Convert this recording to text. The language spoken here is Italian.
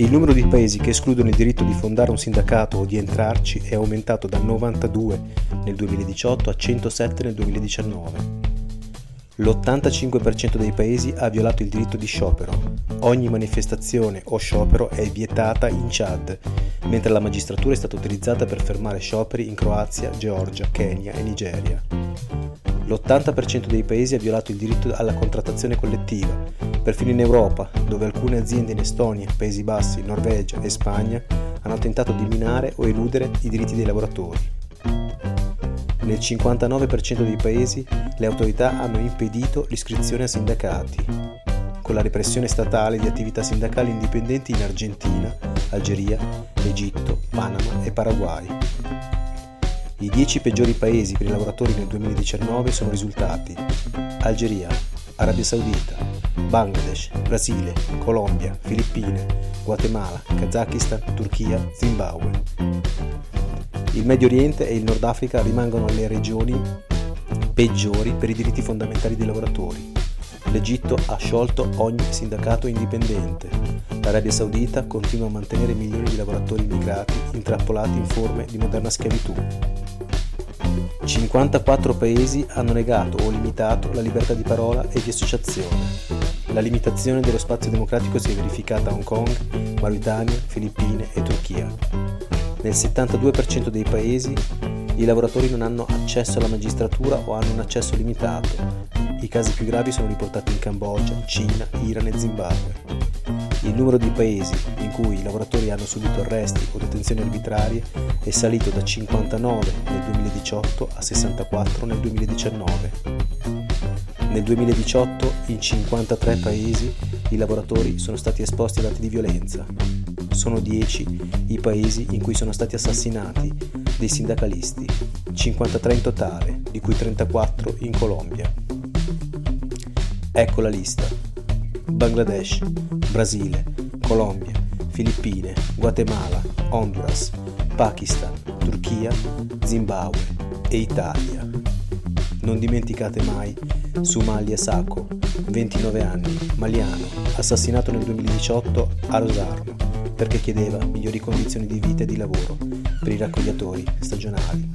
Il numero di paesi che escludono il diritto di fondare un sindacato o di entrarci è aumentato da 92 nel 2018 a 107 nel 2019. L'85% dei paesi ha violato il diritto di sciopero. Ogni manifestazione o sciopero è vietata in Chad, mentre la magistratura è stata utilizzata per fermare scioperi in Croazia, Georgia, Kenya e Nigeria. L'80% dei paesi ha violato il diritto alla contrattazione collettiva, Perfino in Europa, dove alcune aziende in Estonia, Paesi Bassi, Norvegia e Spagna hanno tentato di minare o eludere i diritti dei lavoratori. Nel 59% dei paesi le autorità hanno impedito l'iscrizione a sindacati, con la repressione statale di attività sindacali indipendenti in Argentina, Algeria, Egitto, Panama e Paraguay. I 10 peggiori paesi per i lavoratori nel 2019 sono risultati Algeria, Arabia Saudita, Bangladesh, Brasile, Colombia, Filippine, Guatemala, Kazakistan, Turchia, Zimbabwe. Il Medio Oriente e il Nord Africa rimangono le regioni peggiori per i diritti fondamentali dei lavoratori. L'Egitto ha sciolto ogni sindacato indipendente. L'Arabia Saudita continua a mantenere milioni di lavoratori immigrati intrappolati in forme di moderna schiavitù. 54 paesi hanno negato o limitato la libertà di parola e di associazione. La limitazione dello spazio democratico si è verificata a Hong Kong, Mauritania, Filippine e Turchia. Nel 72% dei paesi i lavoratori non hanno accesso alla magistratura o hanno un accesso limitato. I casi più gravi sono riportati in Cambogia, Cina, Iran e Zimbabwe. Il numero di paesi in cui i lavoratori hanno subito arresti o detenzioni arbitrarie è salito da 59 nel 2018 a 64 nel 2019. Nel 2018 in 53 paesi i lavoratori sono stati esposti ad atti di violenza. Sono 10 i paesi in cui sono stati assassinati dei sindacalisti, 53 in totale, di cui 34 in Colombia. Ecco la lista. Bangladesh, Brasile, Colombia, Filippine, Guatemala, Honduras, Pakistan, Turchia, Zimbabwe e Italia. Non dimenticate mai Sumalia Sacco, 29 anni, maliano, assassinato nel 2018 a Rosarno perché chiedeva migliori condizioni di vita e di lavoro per i raccogliatori stagionali.